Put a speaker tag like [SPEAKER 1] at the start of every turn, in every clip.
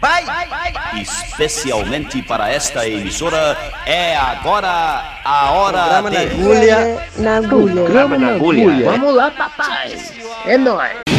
[SPEAKER 1] Vai, Especialmente para esta emissora, é agora a hora
[SPEAKER 2] Programa na agulha.
[SPEAKER 3] Na agulha.
[SPEAKER 2] Programa na agulha.
[SPEAKER 4] Vamos lá, papai. É nóis.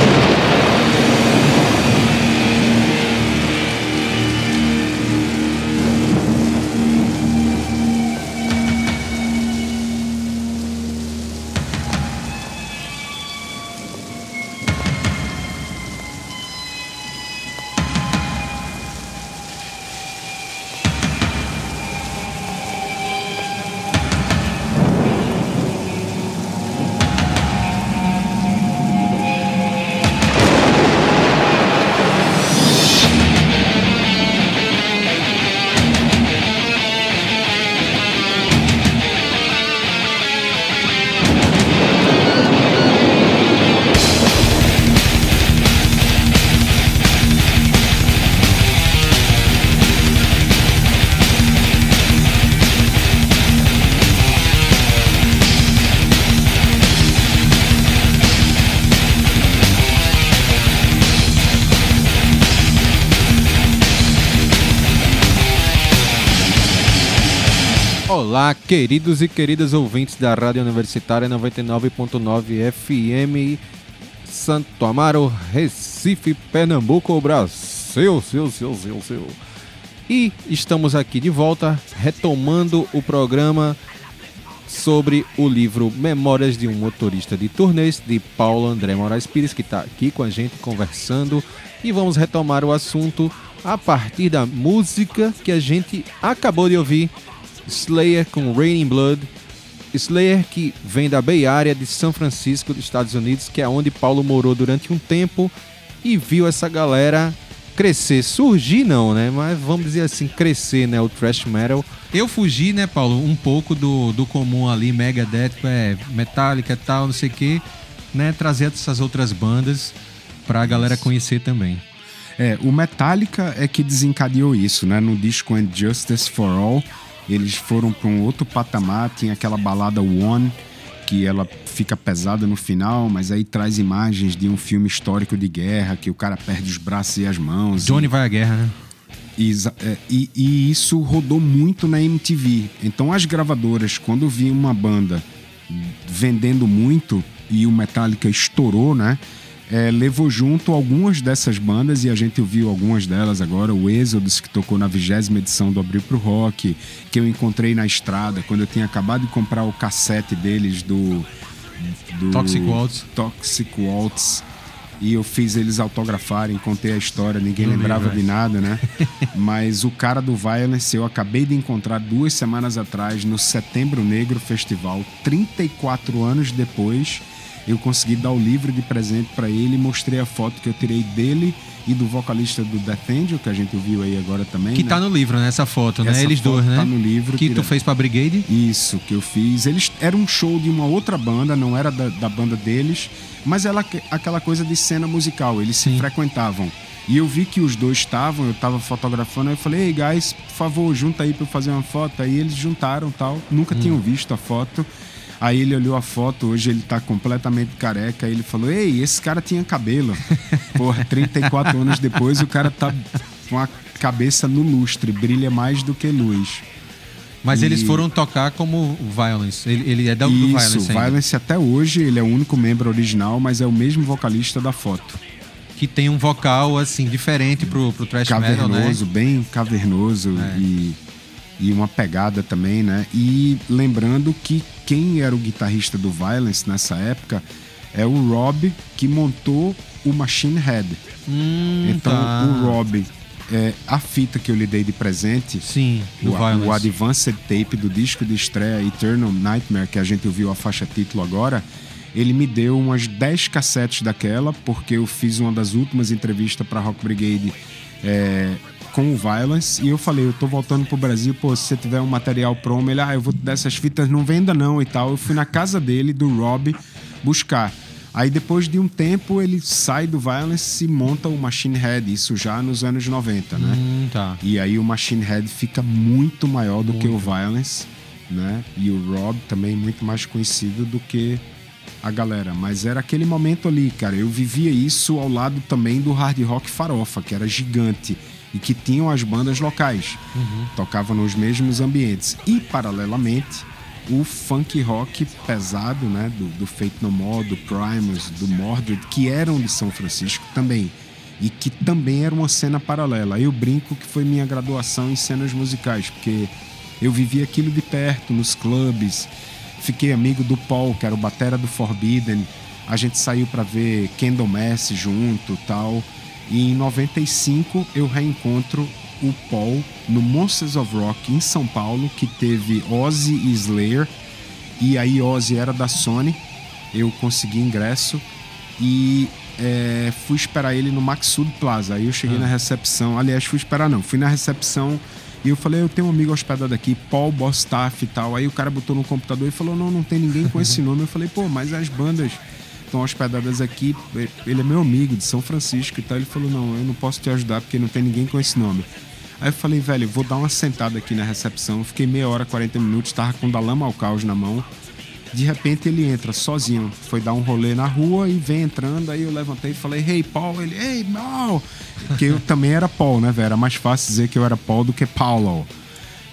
[SPEAKER 5] Queridos e queridas ouvintes da Rádio Universitária 99.9 FM, Santo Amaro, Recife, Pernambuco, Brasil, seu, seu, seu, seu. E estamos aqui de volta, retomando o programa sobre o livro Memórias de um Motorista de Turnês, de Paulo André Moraes Pires, que está aqui com a gente conversando. E vamos retomar o assunto a partir da música que a gente acabou de ouvir, Slayer com Raining Blood. Slayer que vem da Bay Area de São Francisco, dos Estados Unidos, que é onde Paulo morou durante um tempo e viu essa galera crescer, surgir não, né? Mas vamos dizer assim, crescer, né? O thrash metal. Eu fugi, né, Paulo, um pouco do, do comum ali, Megadeth, é, Metallica e tal, não sei o quê, né? Trazer essas outras bandas pra galera conhecer também.
[SPEAKER 6] É, o Metallica é que desencadeou isso, né? No disco And Justice for All, eles foram para um outro patamar, tinha aquela balada One, que ela fica pesada no final, mas aí traz imagens de um filme histórico de guerra, que o cara perde os braços e as mãos.
[SPEAKER 5] Johnny vai à guerra, né?
[SPEAKER 6] E, é, e- e isso rodou muito na MTV. Então as gravadoras, quando viam uma banda vendendo muito e o Metallica estourou, né? É, levou junto algumas dessas bandas e a gente ouviu algumas delas agora. O Exodus, que tocou na vigésima edição do Abril pro Rock, que eu encontrei na estrada quando eu tinha acabado de comprar o cassete deles do. do
[SPEAKER 5] Toxic Waltz.
[SPEAKER 6] Toxic Waltz. E eu fiz eles autografarem, contei a história, ninguém
[SPEAKER 5] No
[SPEAKER 6] lembrava
[SPEAKER 5] é.
[SPEAKER 6] de nada, né? Mas o cara do Violence eu acabei de encontrar duas semanas atrás no Setembro Negro Festival, 34 anos depois. Eu consegui dar o livro de presente para ele mostrei a foto que eu tirei dele e do vocalista do Death Angel, que a gente ouviu aí agora também.
[SPEAKER 5] Que
[SPEAKER 6] né?
[SPEAKER 5] tá no livro, né? Essa foto, né?
[SPEAKER 6] Essa
[SPEAKER 5] Eles
[SPEAKER 6] foto
[SPEAKER 5] dois, né?
[SPEAKER 6] tá no livro,
[SPEAKER 5] Que
[SPEAKER 6] tira-
[SPEAKER 5] tu fez pra Brigade.
[SPEAKER 6] Isso, que eu fiz. Eles era um show de uma outra banda, não era da, da banda deles, mas ela aquela coisa de cena musical, eles se
[SPEAKER 5] Sim.
[SPEAKER 6] frequentavam. E eu vi que os dois estavam, eu tava fotografando, aí eu falei, ei guys, por favor, junta aí pra eu fazer uma foto. Aí eles juntaram tal, nunca
[SPEAKER 5] Hum.
[SPEAKER 6] tinham visto a foto. Aí ele olhou a foto, hoje ele tá completamente careca, aí ele falou, ei, esse cara tinha cabelo. Porra, 34 anos depois o cara tá com a cabeça no lustre, brilha mais do que luz.
[SPEAKER 5] Mas
[SPEAKER 6] E-
[SPEAKER 5] eles foram tocar como Violence. Ele, ele é da, do
[SPEAKER 6] Isso,
[SPEAKER 5] Violence ainda.
[SPEAKER 6] Violence até hoje, ele é o único membro original, mas é o mesmo vocalista da foto.
[SPEAKER 5] Que tem um vocal, assim, diferente pro, pro thrash metal, né?
[SPEAKER 6] Cavernoso, bem cavernoso
[SPEAKER 5] É.
[SPEAKER 6] e, e uma pegada também, né? E lembrando que quem era o guitarrista do Violence nessa época é o Rob, que montou o Machine Head.
[SPEAKER 5] Hum,
[SPEAKER 6] então,
[SPEAKER 5] tá.
[SPEAKER 6] o Rob, é, a fita que eu lhe dei de presente,
[SPEAKER 5] Sim,
[SPEAKER 6] o, o Advanced Tape do disco de estreia Eternal Nightmare, que a gente ouviu a faixa título agora, ele me deu umas 10 cassetes daquela, porque eu fiz uma das últimas entrevistas para Rock Brigade é, com o Violence, e eu falei, eu tô voltando pro Brasil, pô, se você tiver um material promo, ele, ah, eu vou te dar essas fitas, não venda não e tal. Eu fui na casa dele, do Rob, buscar. Aí depois de um tempo ele sai do Violence e monta o Machine Head, isso já nos anos 90, né?
[SPEAKER 5] Hum, tá.
[SPEAKER 6] E aí o Machine Head fica muito maior do que o Violence, né? E o Rob também muito mais conhecido do que a galera. Mas era aquele momento ali, cara. Eu vivia isso ao lado também do hard rock farofa, que era gigante. E que tinham as bandas locais, uhum. tocavam nos mesmos ambientes. E, paralelamente, o funk rock pesado, né, do, do Fate No More, do Primus, do Mordred, que eram de São Francisco também, e que também era uma cena paralela. Eu brinco que foi minha graduação em cenas musicais, porque eu vivi aquilo de perto, nos clubes, fiquei amigo do Paul, que era o batera do Forbidden, a gente saiu para ver Kendall Messi junto tal. E em 95 eu reencontro o Paul no Monsters of Rock em São Paulo, que teve Ozzy e Slayer. E aí Ozzy era da Sony. Eu consegui ingresso e é, fui esperar ele no Maxud Plaza. Aí eu cheguei ah. na recepção. Aliás, fui esperar não. Fui na recepção e eu falei, eu tenho um amigo hospedado aqui, Paul Bostaff e tal. Aí o cara botou no computador e falou, não, não tem ninguém com esse nome. Eu falei, pô, mas as bandas estão hospedadas aqui, ele é meu amigo de São Francisco e tal. Ele falou: Não, eu não posso te ajudar porque não tem ninguém com esse nome. Aí eu falei, velho, vou dar uma sentada aqui na recepção. Fiquei meia hora, 40 minutos, tava com o Dalama ao caos na mão. De repente ele entra sozinho, foi dar um rolê na rua e vem entrando. Aí eu levantei e falei, hey Paul, ele, hey Mal, porque eu também era Paul, né, velho? Era mais fácil dizer que eu era Paul do que Paulo.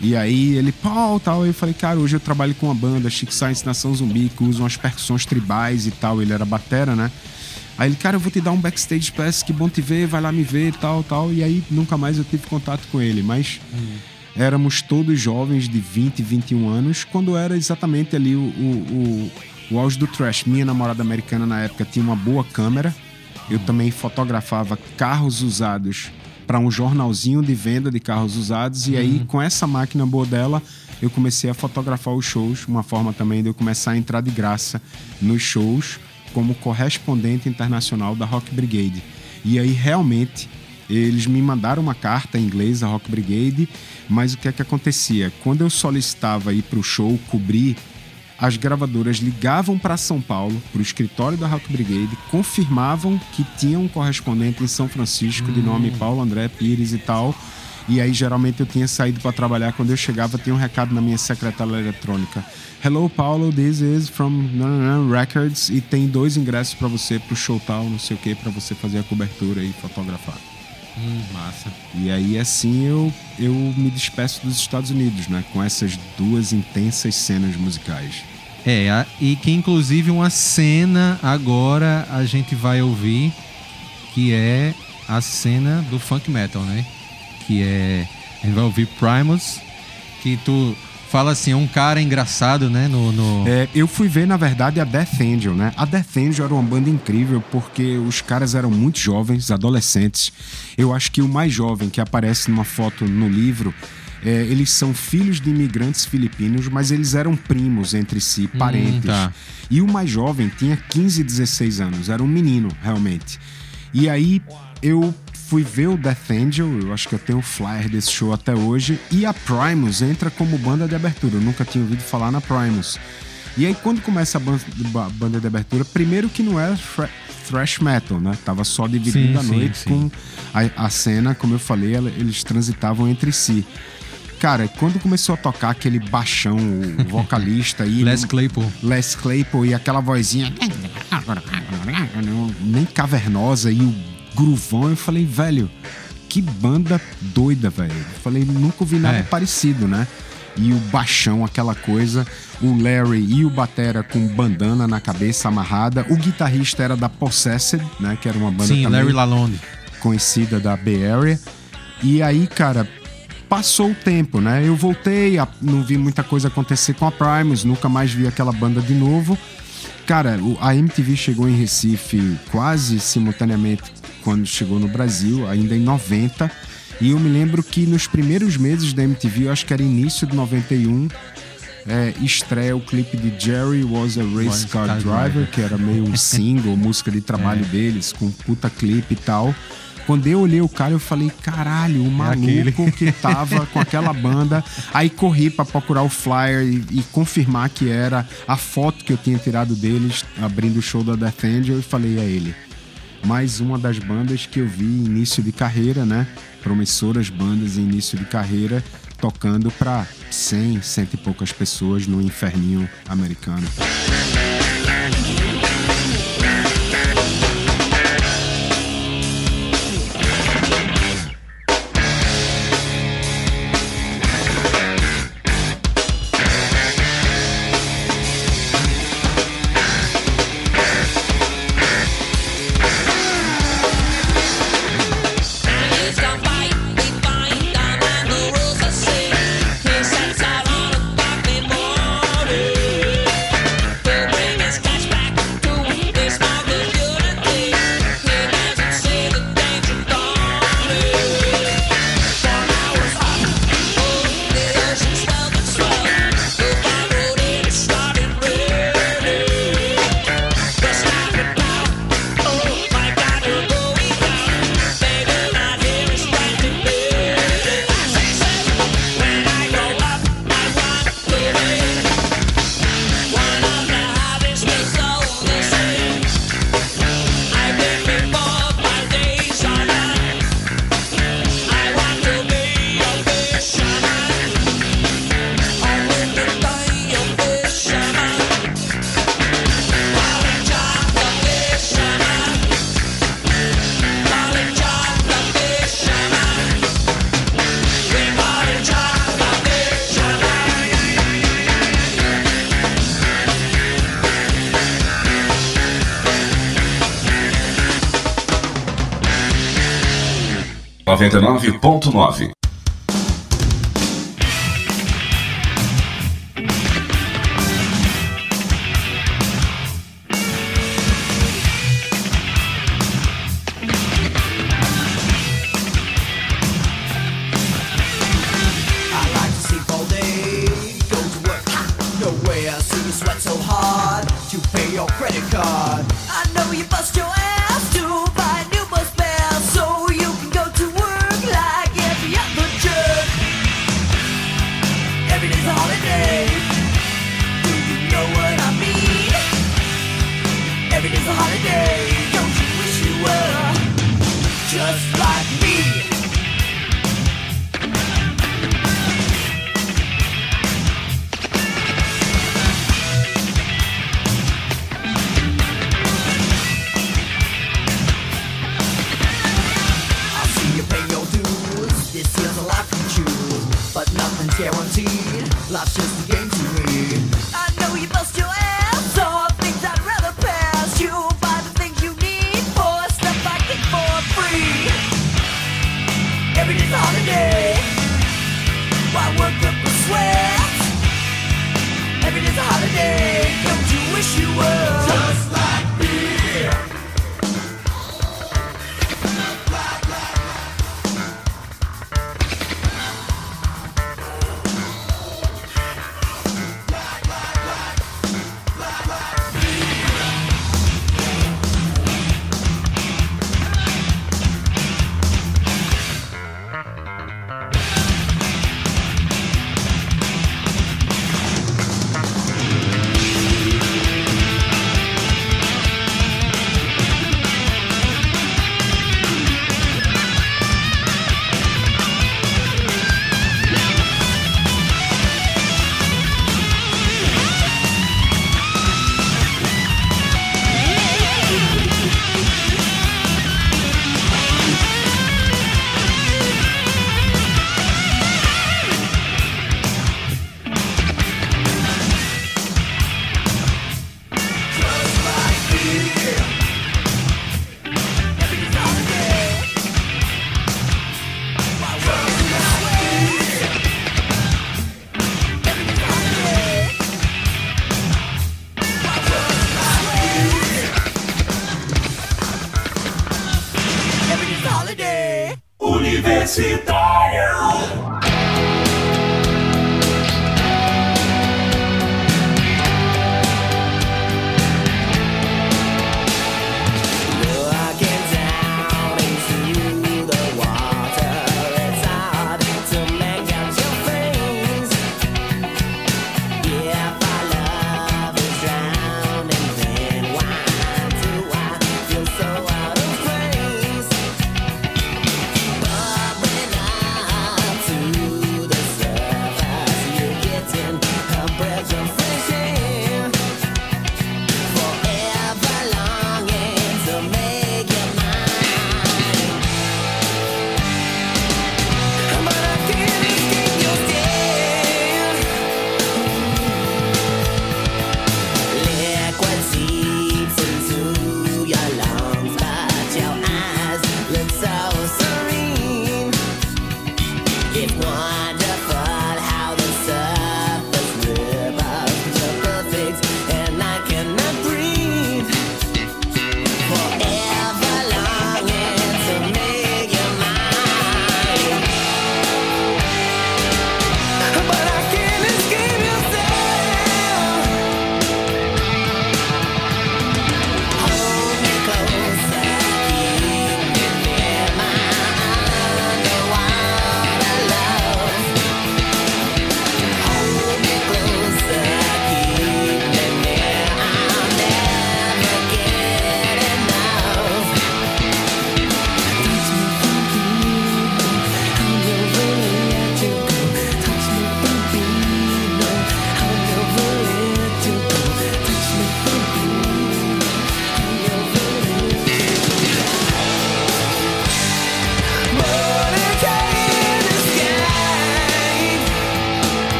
[SPEAKER 6] E aí ele, pau, tal. Eu falei, cara, hoje eu trabalho com uma banda, Chic Science Nação Zumbi, que usa umas percussões tribais e tal. Ele era batera, né? Aí ele, cara, eu vou te dar um backstage pass, que bom te ver, vai lá me ver e tal, tal. E aí nunca mais eu tive contato com ele. Mas hum. éramos todos jovens de 20, 21 anos, quando era exatamente ali o, o, o, o auge do trash. Minha namorada americana na época tinha uma boa câmera. Eu também fotografava carros usados para um jornalzinho de venda de carros usados. E aí, uhum. com essa máquina boa dela, eu comecei a fotografar os shows. Uma forma também de eu começar a entrar de graça nos shows como correspondente internacional da Rock Brigade. E aí, realmente, eles me mandaram uma carta em inglês da Rock Brigade, mas o que é que acontecia? Quando eu solicitava ir para o show cobrir as gravadoras ligavam para São Paulo, para o escritório da Rock Brigade, confirmavam que tinha um correspondente em São Francisco hum. de nome hum. Paulo André Pires e tal. E aí geralmente eu tinha saído para trabalhar. Quando eu chegava, tinha um recado na minha secretária eletrônica. Hello, Paulo, this is from Records e tem dois ingressos para você pro show tal, não sei o que, para você fazer a cobertura e fotografar.
[SPEAKER 5] Hum, massa.
[SPEAKER 6] E aí assim eu eu me despeço dos Estados Unidos, né? Com essas duas intensas cenas musicais.
[SPEAKER 5] É, e que inclusive uma cena agora a gente vai ouvir que é a cena do funk metal, né? Que é a gente vai ouvir Primus, que tu fala assim, um cara engraçado, né? No, no...
[SPEAKER 6] É, eu fui ver, na verdade, a Death Angel, né? A Death Angel era uma banda incrível porque os caras eram muito jovens, adolescentes. Eu acho que o mais jovem que aparece numa foto no livro é, eles são filhos de imigrantes filipinos, mas eles eram primos entre si, hum, parentes. Hum, tá. E o mais jovem tinha 15, 16 anos, era um menino, realmente. E aí eu fui ver o Death Angel, eu acho que eu tenho o flyer desse show até hoje, e a Primus entra como banda de abertura. Eu nunca tinha ouvido falar na Primus. E aí, quando começa a banda de abertura, primeiro que não era thrash metal, né? Tava só dividindo sim, a noite sim, com a, a, cena, como eu falei, eles transitavam entre si. Cara, quando começou a tocar aquele baixão, o vocalista aí.
[SPEAKER 5] Les Claypool.
[SPEAKER 6] Les Claypool e aquela vozinha. Nem cavernosa e o gruvão, eu falei, velho, que banda doida, velho. Eu falei, nunca ouvi nada é. parecido, né? E o baixão, aquela coisa. O Larry e o Batera com bandana na cabeça amarrada. O guitarrista era da Possessed, né? Que era uma banda
[SPEAKER 5] Sim, também Larry Lalonde.
[SPEAKER 6] conhecida da Bay Area. E aí, cara, passou o tempo, né? Eu voltei, não vi muita coisa acontecer com a Primus, nunca mais vi aquela banda de novo. Cara, a MTV chegou em Recife quase simultaneamente quando chegou no Brasil, ainda em 90. E eu me lembro que nos primeiros meses da MTV, eu acho que era início de 91, é, estreia o clipe de Jerry Was a Race Car Driver, que era meio um single, música de trabalho é. deles, com puta clipe e tal. Quando eu olhei o cara, eu falei, caralho, o é maluco é que tava com aquela banda. Aí corri para procurar o flyer e, e, confirmar que era a foto que eu tinha tirado deles abrindo o show da Death Angel e falei a ele. Mais uma das bandas que eu vi início de carreira, né? Promissoras bandas em início de carreira, tocando para 100, cento e poucas pessoas no inferninho americano.
[SPEAKER 7] 99.9.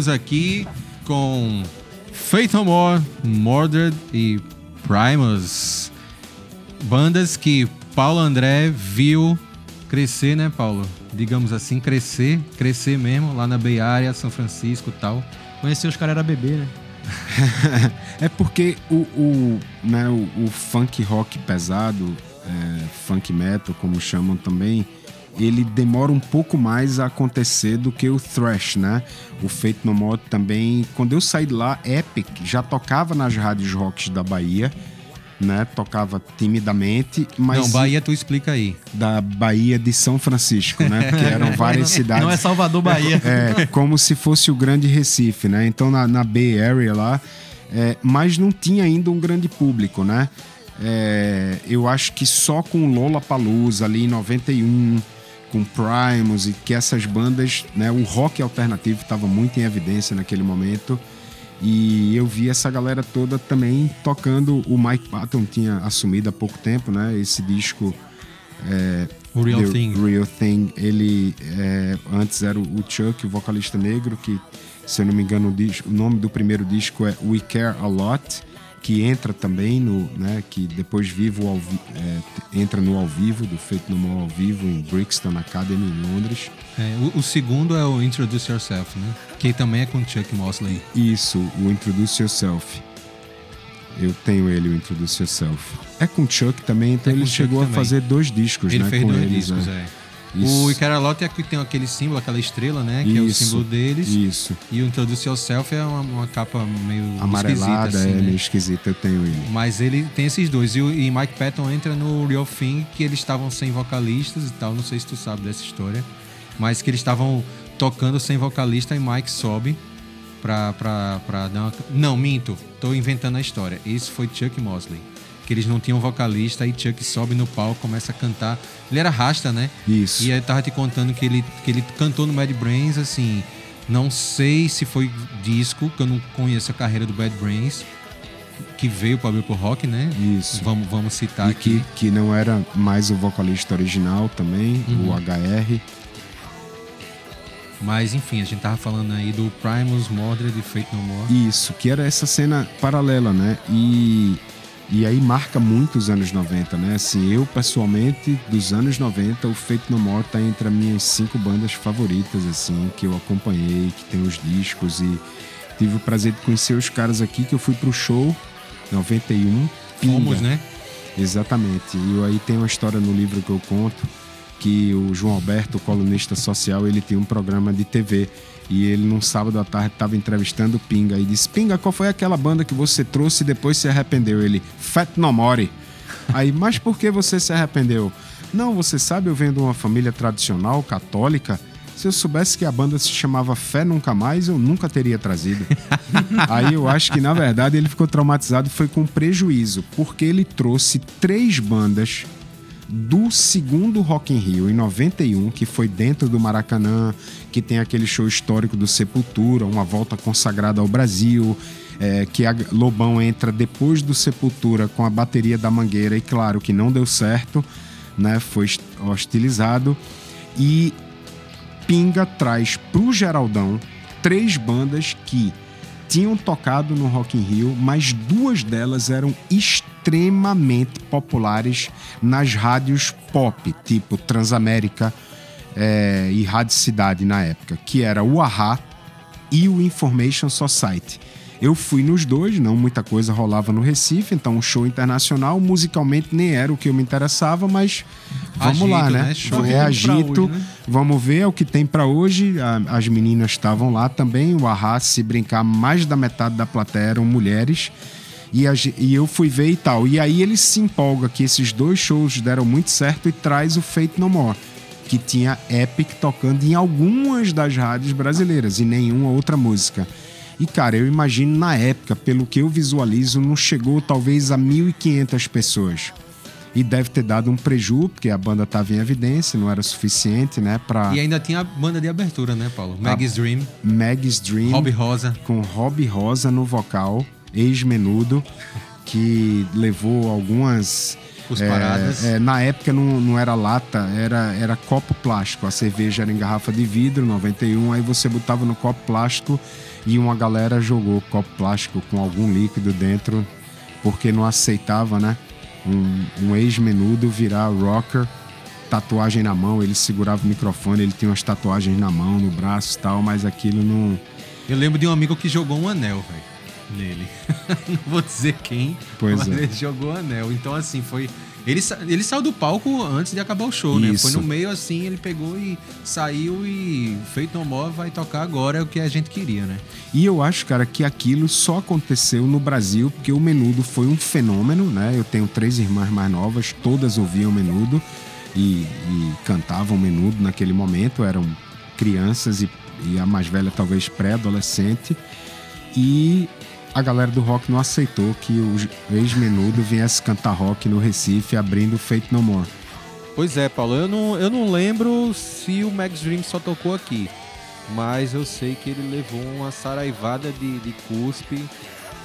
[SPEAKER 5] retornamos aqui com Faith No More, Mordred e Primus. Bandas que Paulo André viu crescer, né, Paulo? Digamos assim, crescer, crescer mesmo lá na Bay Area, São Francisco e tal.
[SPEAKER 2] Conhecer os caras era bebê, né?
[SPEAKER 6] É porque o, o, né, o, o funk rock pesado, é, funk metal, como chamam também, ele demora um pouco mais a acontecer do que o thrash, né? O Fate No More também, quando eu saí de lá, Epic já tocava nas rádios rocks da Bahia, né? Tocava timidamente, mas
[SPEAKER 5] Não, Bahia, tu explica aí.
[SPEAKER 6] da Bahia de São Francisco, né? Porque eram várias cidades.
[SPEAKER 2] Não é Salvador, Bahia.
[SPEAKER 6] É, como se fosse o grande Recife, né? Então na, na Bay Area lá, é, mas não tinha ainda um grande público, né? É, eu acho que só com Lola Palusa ali em 91, com Primus e que essas bandas, né? O rock alternativo estava muito em evidência naquele momento. E eu vi essa galera toda também tocando. O Mike Patton tinha assumido há pouco tempo, né? Esse disco
[SPEAKER 5] O Real
[SPEAKER 6] The
[SPEAKER 5] Thing.
[SPEAKER 6] Real Thing. Ele é, antes era o Chuck, o vocalista negro, que, se eu não me engano, o, dis- o nome do primeiro disco é We Care a Lot, que entra também no, né, que depois vivo ao é, entra no ao vivo do Feito no More ao vivo em Brixton Academy em Londres.
[SPEAKER 5] É, o, o segundo é o Introduce Yourself, né? Que também é com Chuck Mosley.
[SPEAKER 6] Isso, o Introduce Yourself. Eu tenho ele, o Introduce Yourself. É com Chuck também, então
[SPEAKER 5] É
[SPEAKER 6] ele
[SPEAKER 5] Chuck
[SPEAKER 6] chegou a
[SPEAKER 5] também.
[SPEAKER 6] fazer dois discos,
[SPEAKER 5] Ele
[SPEAKER 6] né,
[SPEAKER 5] fez
[SPEAKER 6] com
[SPEAKER 5] dois
[SPEAKER 6] eles,
[SPEAKER 5] discos,
[SPEAKER 6] né?
[SPEAKER 5] é.
[SPEAKER 6] Isso.
[SPEAKER 5] O Icaralote é que tem aquele símbolo, aquela estrela, né? Que é o
[SPEAKER 6] Isso,
[SPEAKER 5] símbolo deles.
[SPEAKER 6] Isso.
[SPEAKER 5] E o Introduce Yourself é uma, uma capa meio
[SPEAKER 6] Amarelada,
[SPEAKER 5] esquisita, assim,
[SPEAKER 6] é
[SPEAKER 5] né?
[SPEAKER 6] meio esquisita, eu tenho ele.
[SPEAKER 5] Mas ele tem esses dois. E, o- e Mike Patton entra no Real Thing, que eles estavam sem vocalistas e tal. Não sei se tu sabe dessa história. Mas que eles estavam tocando sem vocalista e Mike sobe pra, pra, pra dar uma... Não, minto. Tô inventando a história. Esse foi Chuck Mosley. Que eles não tinham vocalista e Chuck sobe no palco, começa a cantar. Ele era rasta, né?
[SPEAKER 6] Isso.
[SPEAKER 5] E aí eu tava te contando que ele, que ele cantou no Bad Brains, assim. Não sei se foi disco, que eu não conheço a carreira do Bad Brains, que veio para abrir pro rock, né?
[SPEAKER 6] Isso.
[SPEAKER 5] Vamos, vamos citar
[SPEAKER 6] E
[SPEAKER 5] aqui.
[SPEAKER 6] que, que não era mais o vocalista original também,
[SPEAKER 5] Uhum.
[SPEAKER 6] o HR.
[SPEAKER 5] Mas enfim, a gente tava falando aí do Primus, Mordred e Fate No More.
[SPEAKER 6] Isso, que era essa cena paralela, né? E, e aí marca muito os anos 90, né? Assim, eu pessoalmente, dos anos 90, o Fate No More tá entre as minhas cinco bandas favoritas, assim, que eu acompanhei, que tem os discos e tive o prazer de conhecer os caras aqui, que eu fui pro show 91.
[SPEAKER 5] Fomos, né?
[SPEAKER 6] Exatamente. E aí tem uma história no livro que eu conto que o João Alberto, colunista social, ele tinha um programa de TV e ele num sábado à tarde estava entrevistando o Pinga e disse: "Pinga, qual foi aquela banda que você trouxe e depois se arrependeu?" Ele: "Fat No More". Aí, mas por que você se arrependeu? Não, você sabe, eu venho de uma família tradicional católica. Se eu soubesse que a banda se chamava Fé Nunca Mais, eu nunca teria trazido. Aí eu acho que, na verdade, ele ficou traumatizado foi com prejuízo, porque ele trouxe três bandas do segundo Rock in Rio, em 91, que foi dentro do Maracanã, que tem aquele show histórico do Sepultura, uma volta consagrada ao Brasil, é, que a Lobão entra depois do Sepultura com a bateria da Mangueira, e claro que não deu certo, né? Foi hostilizado. E Pinga traz pro Geraldão três bandas que tinham tocado no Rock in Rio, mas duas delas eram extremamente populares nas rádios pop, tipo Transamérica eh, e Rádio Cidade na época, que era o Ahá e o Information Society. Eu fui nos dois, não muita coisa rolava no Recife, então um show internacional, musicalmente nem era o que eu me interessava, mas vamos lá,
[SPEAKER 5] Agito,
[SPEAKER 6] né?
[SPEAKER 5] né? Show
[SPEAKER 6] É agito,
[SPEAKER 2] hoje, né?
[SPEAKER 6] vamos ver o que tem pra hoje. As meninas estavam lá também, o Arra, se brincar, mais da metade da plateia eram mulheres. E, a e eu fui ver e tal. E aí ele se empolga que esses dois shows deram muito certo e traz o Fate No More, que tinha Epic tocando em algumas das rádios brasileiras e nenhuma outra música. E cara, eu imagino na época, pelo que eu visualizo, não chegou talvez a 1.500 pessoas. E deve ter dado um preju, porque a banda estava em evidência, não era suficiente, né, pra
[SPEAKER 5] E ainda tinha a banda de abertura, né, Paulo? Maggie's Dream,
[SPEAKER 6] Mag's Dream
[SPEAKER 5] Rob Rosa.
[SPEAKER 6] com Rob Rosa no vocal, ex-menudo, que levou algumas
[SPEAKER 5] paradas.
[SPEAKER 6] É, na época não, não era lata, era, era copo plástico. A cerveja era em garrafa de vidro, 91, aí você botava no copo plástico e uma galera jogou copo plástico com algum líquido dentro, porque não aceitava, né? Um, um ex-menudo virar rocker, tatuagem na mão, ele segurava o microfone, ele tinha umas tatuagens na mão, no braço e tal, mas aquilo não.
[SPEAKER 5] Eu lembro de um amigo que jogou um anel, velho, nele. Não vou dizer quem,
[SPEAKER 6] Pois
[SPEAKER 5] mas
[SPEAKER 6] é.
[SPEAKER 5] ele jogou um anel. Então, assim, foi. Ele, sa- ele saiu do palco antes de acabar o show, né?
[SPEAKER 6] Isso.
[SPEAKER 5] Foi no meio assim, ele pegou e saiu e Feito No More vai tocar agora, é o que a gente queria, né?
[SPEAKER 6] E eu acho, cara, que aquilo só aconteceu no Brasil porque o Menudo foi um fenômeno, né? Eu tenho três irmãs mais novas, todas ouviam Menudo e, e cantavam Menudo naquele momento, eram crianças e, e a mais velha talvez pré-adolescente. E a galera do rock não aceitou que o ex-Menudo viesse cantar rock no Recife abrindo Fate No More.
[SPEAKER 5] Pois é, Paulo, eu não, eu não lembro se o Max Dream só tocou aqui, mas eu sei que ele levou uma saraivada de, de cuspe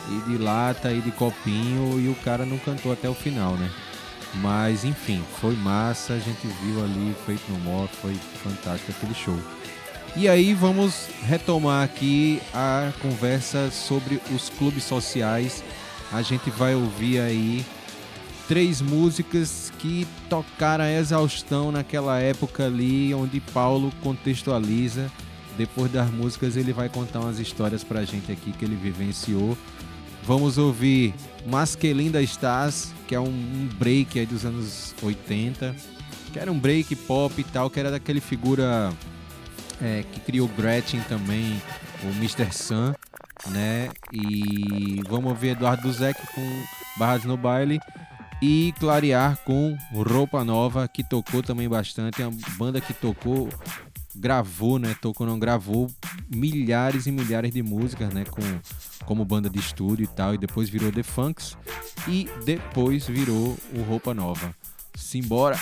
[SPEAKER 5] e de lata e de copinho e o cara não cantou até o final, né? Mas enfim, foi massa, a gente viu ali, feito no More, foi fantástico aquele show. E aí vamos retomar aqui a conversa sobre os clubes sociais. A gente vai ouvir aí três músicas que tocaram a exaustão naquela época ali, onde Paulo contextualiza. Depois das músicas, ele vai contar umas histórias pra gente aqui que ele vivenciou. Vamos ouvir Mas Que Linda Estás, que é um break aí dos anos 80, que era um break pop e tal, que era daquele figura é, que criou Gretchen também, o Mr. Sun, né? E vamos ouvir Eduardo Duzek com Barrados no Baile e Clarear com Roupa Nova, que tocou também bastante. É uma banda que tocou, gravou, né? Tocou, não gravou milhares e milhares de músicas, né? Com, como banda de estúdio e tal. E depois virou The Funks e depois virou o Roupa Nova. Simbora!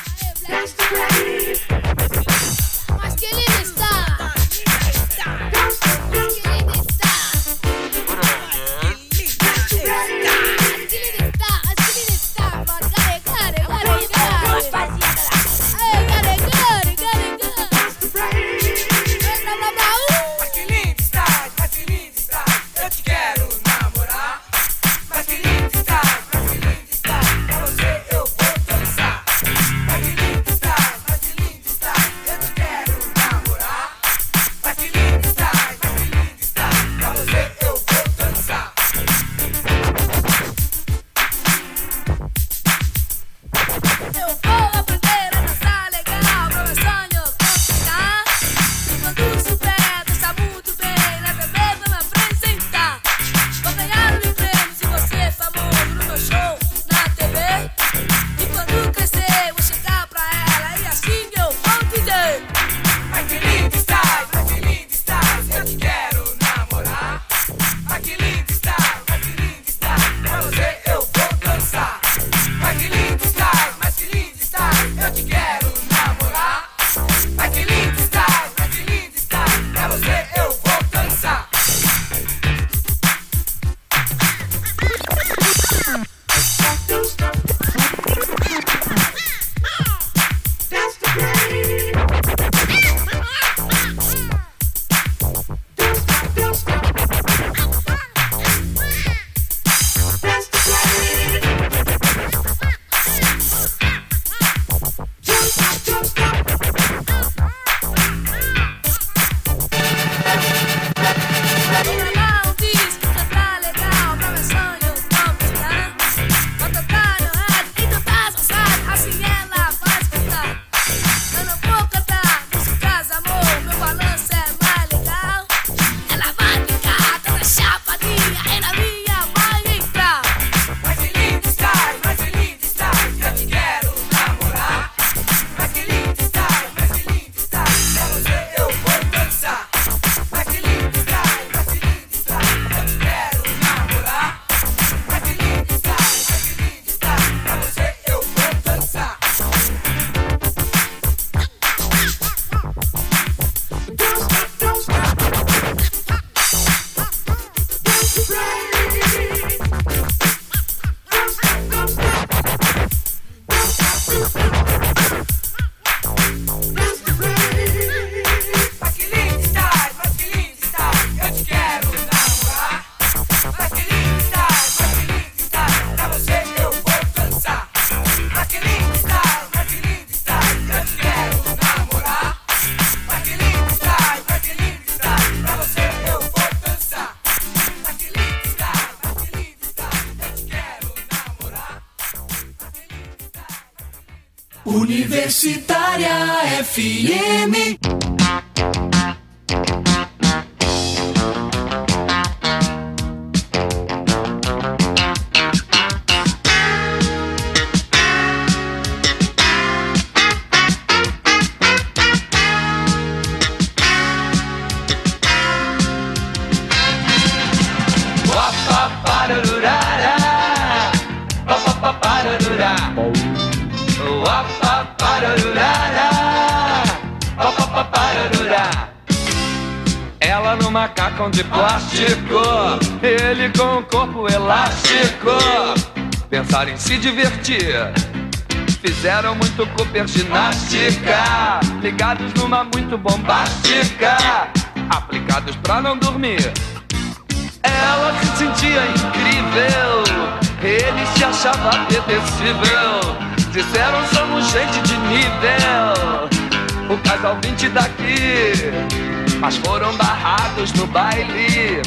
[SPEAKER 8] 20 daqui. Mas foram barrados no baile,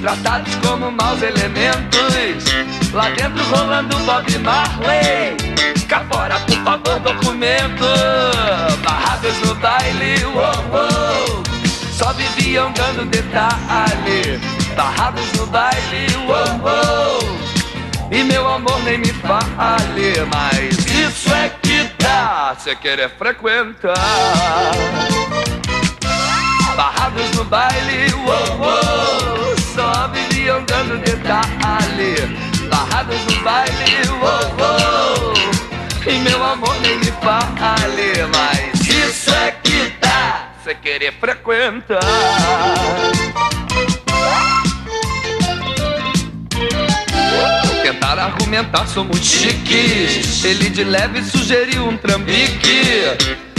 [SPEAKER 8] tratados como maus elementos. Lá dentro rolando Bob Marley, cá fora por favor documento. Barrados no baile, uou, uou. Só viviam dando detalhe, barrados no baile, uou, uou. E meu amor nem me fale, mas isso é que dá, cê querer frequentar. Barrados no baile, uou, uou, só viviam dando detalhe. Barrados no baile, uou, uou, e meu amor nem me fale, mas isso é que dá, cê querer frequentar. Tentaram argumentar, somos chiques. Ele de leve sugeriu um trambique.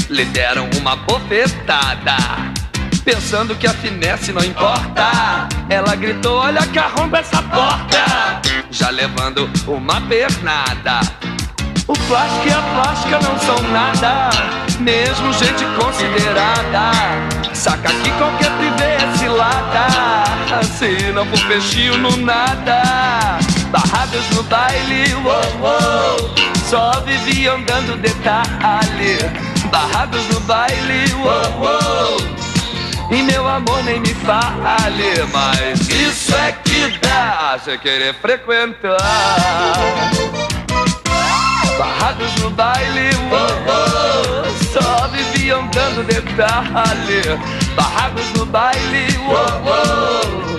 [SPEAKER 8] Lhe deram uma bofetada. Pensando que a finesse não importa. Ela gritou: Olha que arromba essa porta. Já levando uma pernada. O plástico e a plástica não são nada, mesmo gente considerada. Saca que qualquer privê é cilada, se não for peixinho no nada. Barrados no baile, uou, uou, só viviam dando detalhe. Barrados no baile, uou, uou, e meu amor nem me fale, mas isso é que dá, você querer frequentar. Barrados no baile, uou, uou, só viviam dando detalhe. Barrados no baile, uou, uou,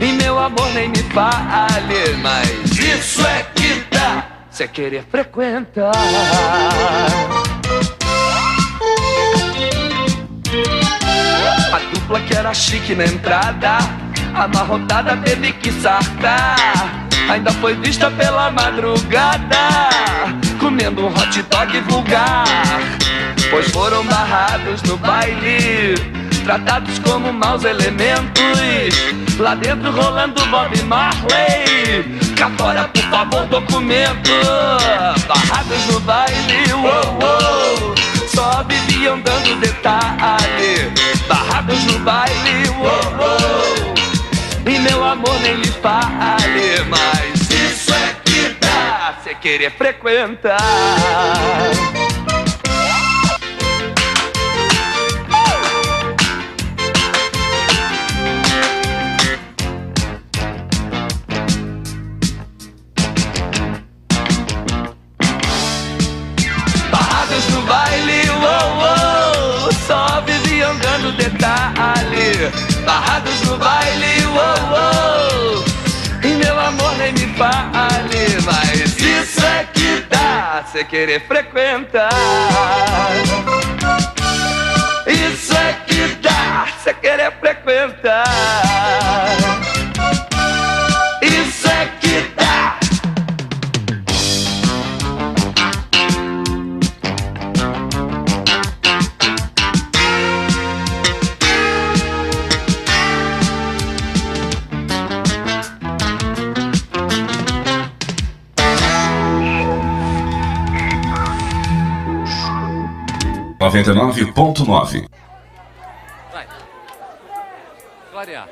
[SPEAKER 8] e meu amor nem me fale, mas isso é que dá, cê querer frequentar. Dupla que era chique na entrada, amarrotada teve que sartar. Ainda foi vista pela madrugada, comendo um hot dog vulgar. Pois foram barrados no baile, tratados como maus elementos. Lá dentro rolando Bob Marley, cá fora por favor documento. Barrados no baile, uou, uou, só viviam dando detalhe. Barrados no baile, uou, uou. E meu amor nem me fale, mas isso é que dá, cê querer frequentar. Dando detalhe. Barrados no baile, uou, uou, e meu amor nem me fale, mas isso é que dá, cê querer frequentar. Isso é que dá, cê querer frequentar.
[SPEAKER 9] 99.9.
[SPEAKER 8] Vai. Glória.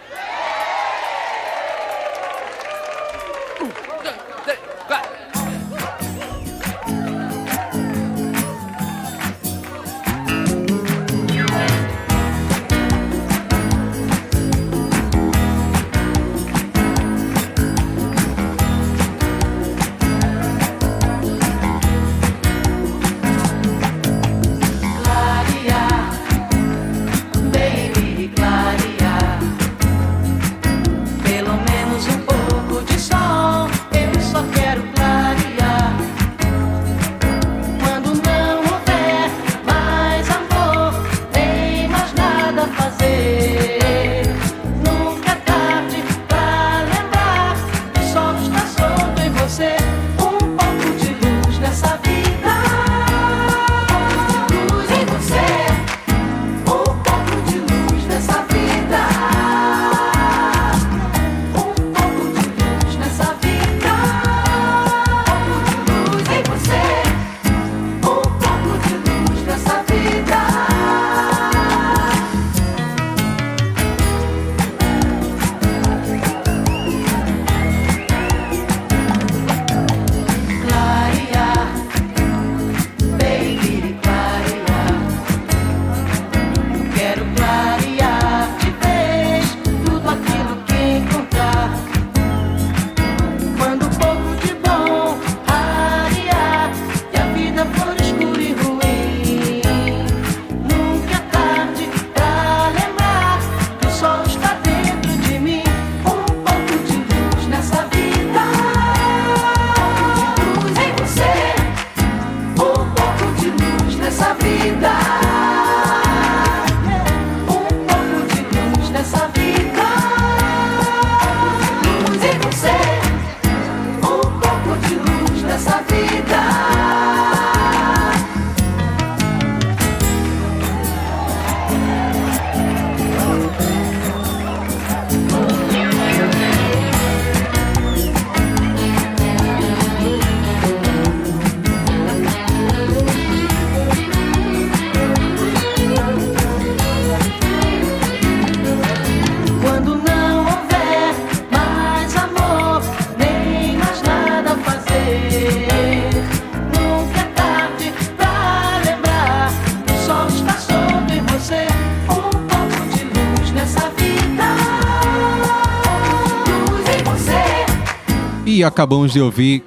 [SPEAKER 5] E acabamos de ouvir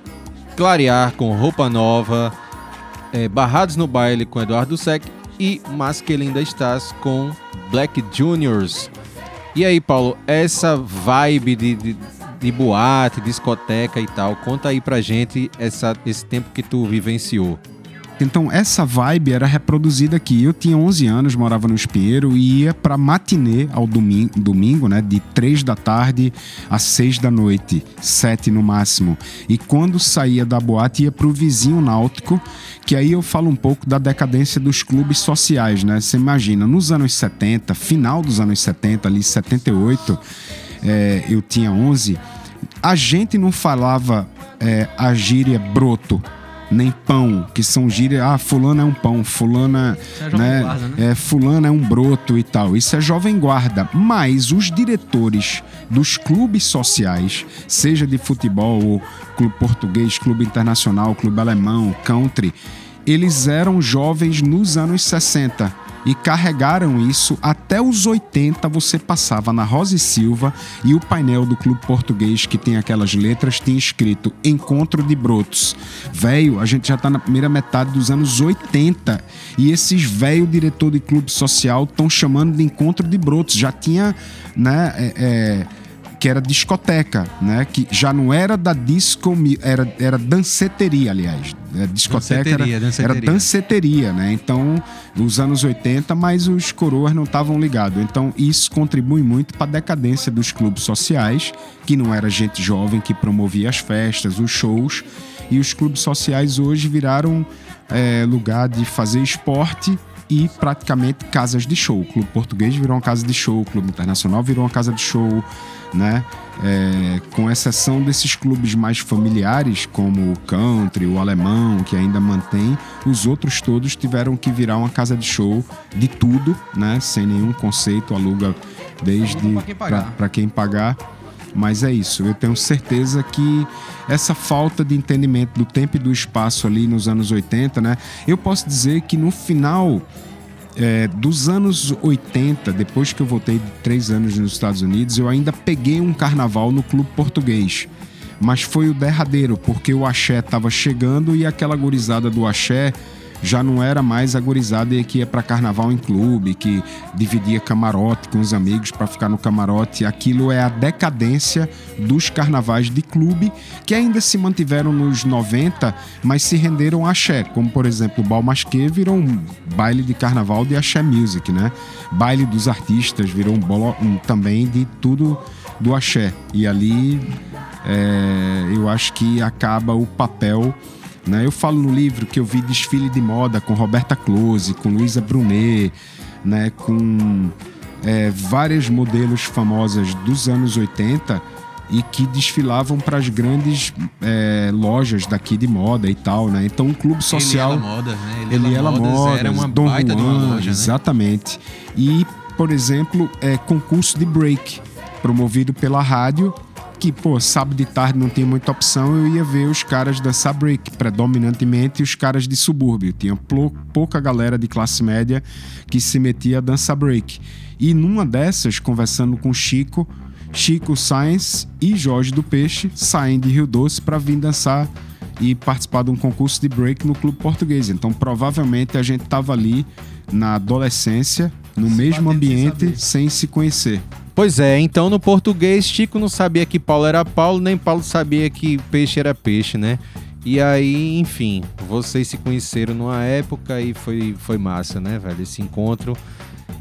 [SPEAKER 5] Clarear com Roupa Nova, é, Barrados no Baile com Eduardo Sec e Mas Que Linda Estás com Black Juniors. E aí, Paulo, essa vibe de, de, de boate, discoteca e tal, conta aí pra gente essa, esse tempo que tu vivenciou.
[SPEAKER 6] Então, essa vibe era reproduzida aqui. Eu tinha 11 anos, morava no Espinheiro e ia pra matinê ao domingo, domingo, né? De 3 da tarde às 6 da noite, 7 no máximo. E quando saía da boate, ia pro vizinho náutico, que aí eu falo um pouco da decadência dos clubes sociais, né? Você imagina, nos anos 70, final dos anos 70, ali 78, é, eu tinha 11, a gente não falava é, a gíria broto, nem pão, que são gírias, ah, fulano é um pão, fulana,
[SPEAKER 2] é
[SPEAKER 6] né,
[SPEAKER 2] guarda, né?
[SPEAKER 6] é, fulano é um broto e tal. Isso é jovem guarda, mas os diretores dos clubes sociais, seja de futebol ou clube português, clube internacional, clube alemão, country, eles eram jovens nos anos 60 e carregaram isso até os 80. Você passava na Rosa e Silva e o painel do Clube Português, que tem aquelas letras, tinha escrito Encontro de Brotos. Velho, a gente já tá na primeira metade dos anos 80 e esses velho diretor de clube social estão chamando de Encontro de Brotos. Já tinha, né? é- é, que era discoteca, né? Que já não era da disco, era, era danceteria, aliás. É, discoteca
[SPEAKER 2] Danceteria,
[SPEAKER 6] era,
[SPEAKER 2] danceteria.
[SPEAKER 6] era danceteria, né? Então, os anos 80, mas os coroas não estavam ligados. Então, isso contribui muito para a decadência dos clubes sociais, que não era gente jovem que promovia as festas, os shows. E os clubes sociais hoje viraram é, lugar de fazer esporte e praticamente casas de show. O Clube Português virou uma casa de show, o Clube Internacional virou uma casa de show, né? É, com exceção desses clubes mais familiares, como o Country, o Alemão, que ainda mantém, os outros todos tiveram que virar uma casa de show de tudo, né? Sem nenhum conceito, aluga desde
[SPEAKER 2] Pra quem
[SPEAKER 6] para quem pagar. Mas é isso, eu tenho certeza que essa falta de entendimento do tempo e do espaço ali nos anos 80, né? Eu posso dizer que no final é, dos anos 80, depois que eu voltei de três anos nos Estados Unidos, eu ainda peguei um carnaval no clube português. Mas foi o derradeiro, porque o axé estava chegando e aquela gurizada do axé já não era mais a gurizada que ia para carnaval em clube, que dividia camarote com os amigos para ficar no camarote. Aquilo é a decadência dos carnavais de clube que ainda se mantiveram nos 90, mas se renderam a axé, como por exemplo o Balmasquê virou um baile de carnaval de axé music, né? Baile dos artistas virou um, bolo, um também de tudo do axé. E ali é, eu acho que acaba o papel né? Eu falo no livro que eu vi desfile de moda com Roberta Close, com Luísa Brunet, né? com é, várias modelos famosas dos anos 80 e que desfilavam para as grandes é, lojas daqui de moda e tal, né? Então um clube social...
[SPEAKER 2] Ele ela moda, né?
[SPEAKER 6] Ele ela
[SPEAKER 2] Modas
[SPEAKER 6] moda,
[SPEAKER 2] era uma
[SPEAKER 6] Dom
[SPEAKER 2] baita de uma
[SPEAKER 6] Juan,
[SPEAKER 2] loja, né?
[SPEAKER 6] exatamente. E, por exemplo, é concurso de break, promovido pela rádio, que, pô, sábado de tarde não tem muita opção, eu ia ver os caras dançar break, predominantemente os caras de subúrbio. Tinha pouca galera de classe média que se metia a dançar break. E numa dessas, conversando com Chico, Chico Sainz e Jorge do Peixe saem de Rio Doce para vir dançar e participar de um concurso de break no Clube Português. Então, provavelmente a gente tava ali na adolescência, no mesmo
[SPEAKER 2] batendo sem
[SPEAKER 6] ambiente, sem se conhecer.
[SPEAKER 5] Pois é, então no português, Chico não sabia que Paulo era Paulo, nem Paulo sabia que peixe era peixe, né? E aí, enfim, vocês se conheceram numa época e foi, foi massa, né, velho? Esse encontro.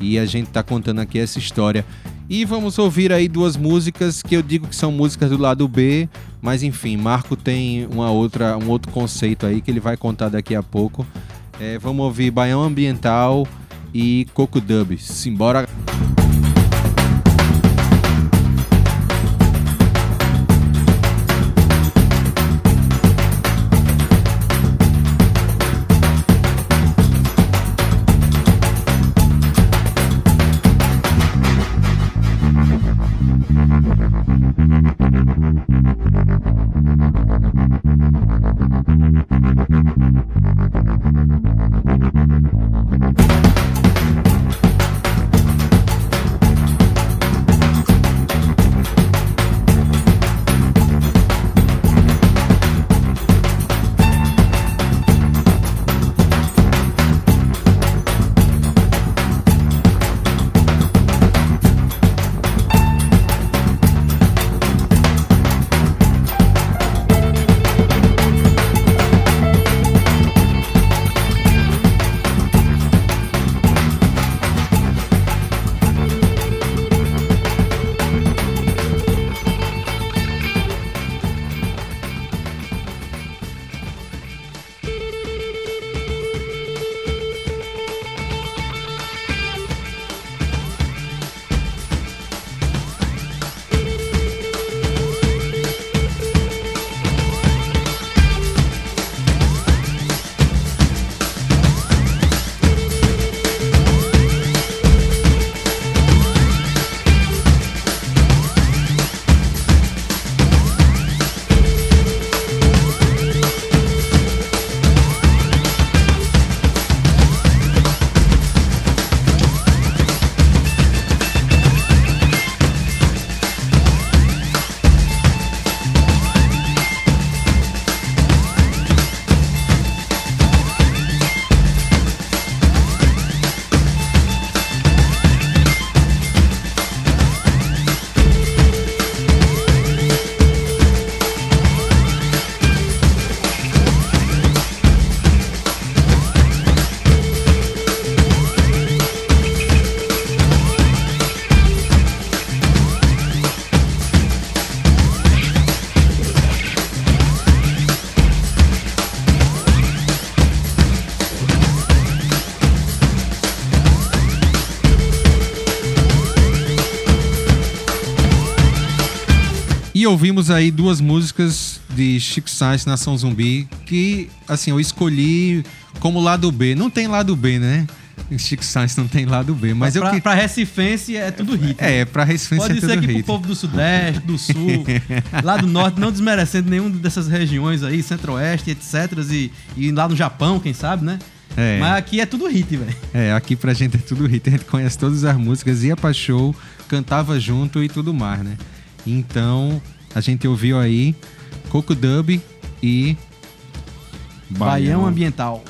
[SPEAKER 5] E a gente tá contando aqui essa história. E vamos ouvir aí duas músicas que eu digo que são músicas do lado B, mas enfim, Marco tem uma outra, um outro conceito aí que ele vai contar daqui a pouco. É, vamos ouvir Baião Ambiental e Coco Dub. Simbora. E ouvimos aí duas músicas de Chico Sainz, Nação Zumbi, que, assim, eu escolhi como lado B. Não tem lado B, né? Chico Sainz não tem lado B, mas eu
[SPEAKER 2] pra,
[SPEAKER 5] que...
[SPEAKER 2] pra Recifense é tudo hit.
[SPEAKER 5] É, pra Recifense
[SPEAKER 2] Pode
[SPEAKER 5] é
[SPEAKER 2] ser
[SPEAKER 5] tudo
[SPEAKER 2] que
[SPEAKER 5] hit.
[SPEAKER 2] pro povo do Sudeste, do Sul, lá do Norte, não desmerecendo nenhuma dessas regiões aí, Centro-Oeste, etc. E, e lá no Japão, quem sabe, né?
[SPEAKER 5] É.
[SPEAKER 2] Mas aqui é tudo hit, velho.
[SPEAKER 5] É, aqui pra gente é tudo hit, a gente conhece todas as músicas, ia pra show, cantava junto e tudo mais, né? Então, a gente ouviu aí Coco Dub e...
[SPEAKER 2] Baião Ambiental.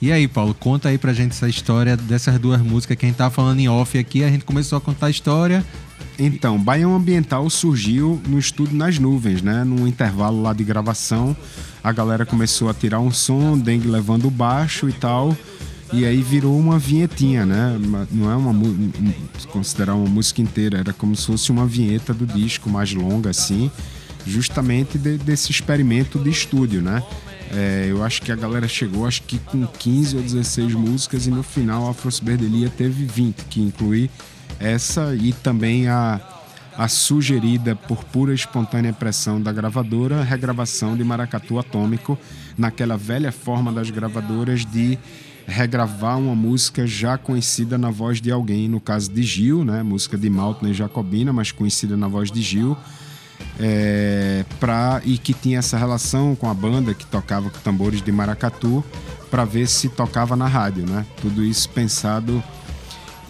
[SPEAKER 5] E aí, Paulo, conta aí pra gente essa história dessas duas músicas que a gente tava falando em off aqui, a gente começou a contar a história.
[SPEAKER 6] Então, Baião Ambiental surgiu no estúdio nas nuvens, né? Num intervalo lá de gravação, a galera começou a tirar um som, Dengue levando o baixo e tal, e aí virou uma vinhetinha, né? Não é uma um- considerar uma música inteira, era como se fosse uma vinheta do disco mais longa assim, justamente de- desse experimento de estúdio, né? É, eu acho que a galera chegou, acho que com 15 ou 16 músicas e no final a Afro Ciberdelia teve 20, que inclui essa e também a, a sugerida por pura e espontânea pressão da gravadora, regravação de Maracatu Atômico, naquela velha forma das gravadoras de regravar uma música já conhecida na voz de alguém, no caso de Gil, né? música de Maltner Jacobina, mas conhecida na voz de Gil é, pra, e que tinha essa relação com a banda que tocava com tambores de maracatu para ver se tocava na rádio, né? Tudo isso pensado.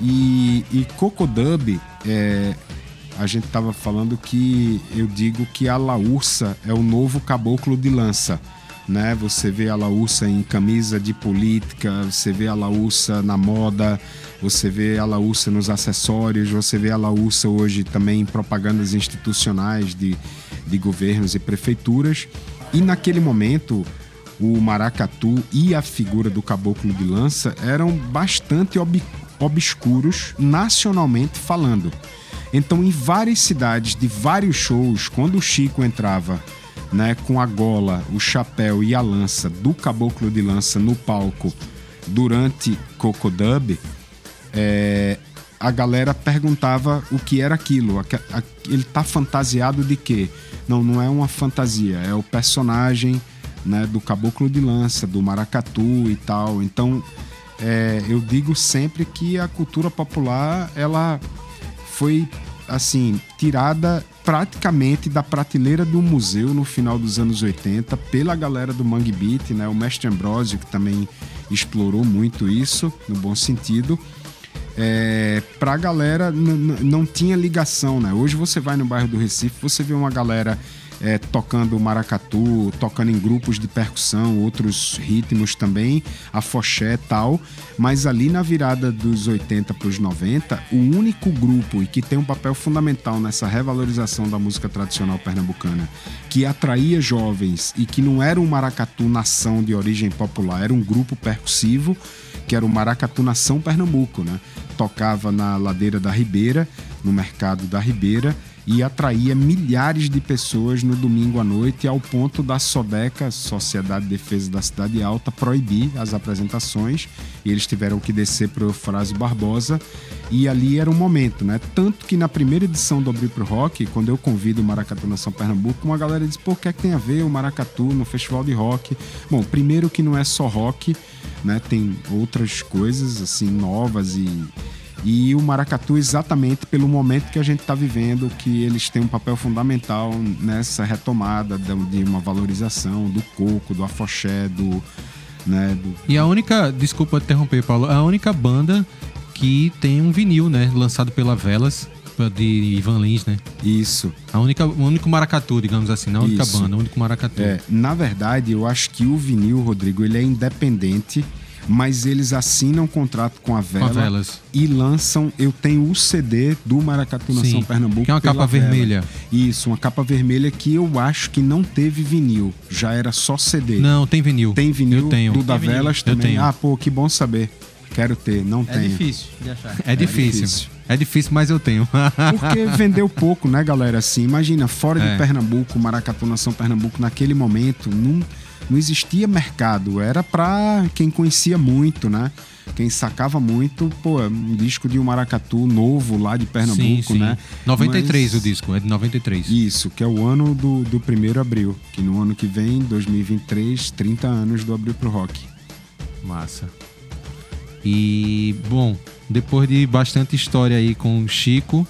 [SPEAKER 6] E, e Cocodub, é, a gente tava falando que eu digo que a Laúça é o novo caboclo de lança. Né? Você vê a Laúça em camisa de política, você vê a Laúça na moda, você vê a Laúça nos acessórios, você vê a Laúça hoje também em propagandas institucionais de, de governos e prefeituras. E naquele momento, o maracatu e a figura do caboclo de lança eram bastante ob- obscuros nacionalmente falando. Então, em várias cidades de vários shows, quando o Chico entrava né, com a gola, o chapéu e a lança do caboclo de lança no palco durante Cocodub, é, a galera perguntava o que era aquilo. Ele tá fantasiado de quê? Não, não é uma fantasia, é o personagem né, do caboclo de lança, do maracatu e tal. Então, é, eu digo sempre que a cultura popular ela foi assim tirada praticamente da prateleira do museu no final dos anos 80 pela galera do Mangue Beat, né? O Mestre Ambrosio que também explorou muito isso no bom sentido. É, pra galera não tinha ligação, né? Hoje você vai no bairro do Recife, você vê uma galera é, tocando maracatu, tocando em grupos de percussão, outros ritmos também, afoxé e tal. Mas ali na virada dos 80 para os 90, o único grupo e que tem um papel fundamental nessa revalorização da música tradicional pernambucana, que atraía jovens e que não era um maracatu nação de origem popular, era um grupo percussivo que era o Maracatu Nação Pernambuco, né? Tocava na ladeira da Ribeira, no mercado da Ribeira, e atraía milhares de pessoas no domingo à noite, ao ponto da SODECA, Sociedade de Defesa da Cidade Alta, proibir as apresentações. E eles tiveram que descer para o Eufrásio Barbosa, e ali era o momento, né? Tanto que na primeira edição do Abrir pro Rock, quando eu convido o Maracatu Nação Pernambuco, uma galera diz: pô, que é que tem a ver o Maracatu no festival de rock? Bom, primeiro que não é só rock, né? Tem outras coisas assim novas e e o maracatu exatamente pelo momento que a gente está vivendo, que eles têm um papel fundamental nessa retomada da- de uma valorização do coco, do afoxé, do, né, do
[SPEAKER 5] E a única, desculpa interromper, Paulo, a única banda que tem um vinil, né? Lançado pela Velas, de Ivan Lins, né?
[SPEAKER 6] Isso.
[SPEAKER 5] A única, o único maracatu, digamos assim, não a única
[SPEAKER 6] Isso.
[SPEAKER 5] banda, o único maracatu.
[SPEAKER 6] É, na verdade, eu acho que o vinil, Rodrigo, ele é independente, mas eles assinam contrato com a Vela,
[SPEAKER 5] a Velas.
[SPEAKER 6] e lançam. Eu tenho o CD do Maracatu Nação
[SPEAKER 5] Sim,
[SPEAKER 6] Pernambuco.
[SPEAKER 5] que é uma capa
[SPEAKER 6] Vela.
[SPEAKER 5] vermelha.
[SPEAKER 6] Isso, uma capa vermelha que eu acho que não teve vinil, já era só CD.
[SPEAKER 5] Não, tem vinil.
[SPEAKER 6] Tem vinil
[SPEAKER 5] Eu tenho.
[SPEAKER 6] do da
[SPEAKER 5] Tem vinil.
[SPEAKER 6] Velas
[SPEAKER 5] Eu
[SPEAKER 6] também.
[SPEAKER 5] tenho.
[SPEAKER 6] Ah, pô, que bom saber. Quero ter, não
[SPEAKER 2] É
[SPEAKER 6] tenho.
[SPEAKER 2] difícil de achar.
[SPEAKER 5] É difícil.
[SPEAKER 6] difícil.
[SPEAKER 5] É difícil, mas eu tenho.
[SPEAKER 6] Porque vendeu pouco, né, galera? Assim, imagina, fora
[SPEAKER 5] É.
[SPEAKER 6] de Pernambuco, Maracatu Nação Pernambuco, naquele momento, não, não existia mercado. Era pra quem conhecia muito, né? quem sacava muito, pô, é um disco de um maracatu novo lá de Pernambuco,
[SPEAKER 5] sim, sim.
[SPEAKER 6] né?
[SPEAKER 5] 93
[SPEAKER 6] Mas-
[SPEAKER 5] o disco, é de 93.
[SPEAKER 6] Isso, que é o ano do, do primeiro Abril, que no ano que vem, 2023, 30 anos do Abril pro Rock.
[SPEAKER 5] Massa. E, bom, depois de bastante história aí com o Chico,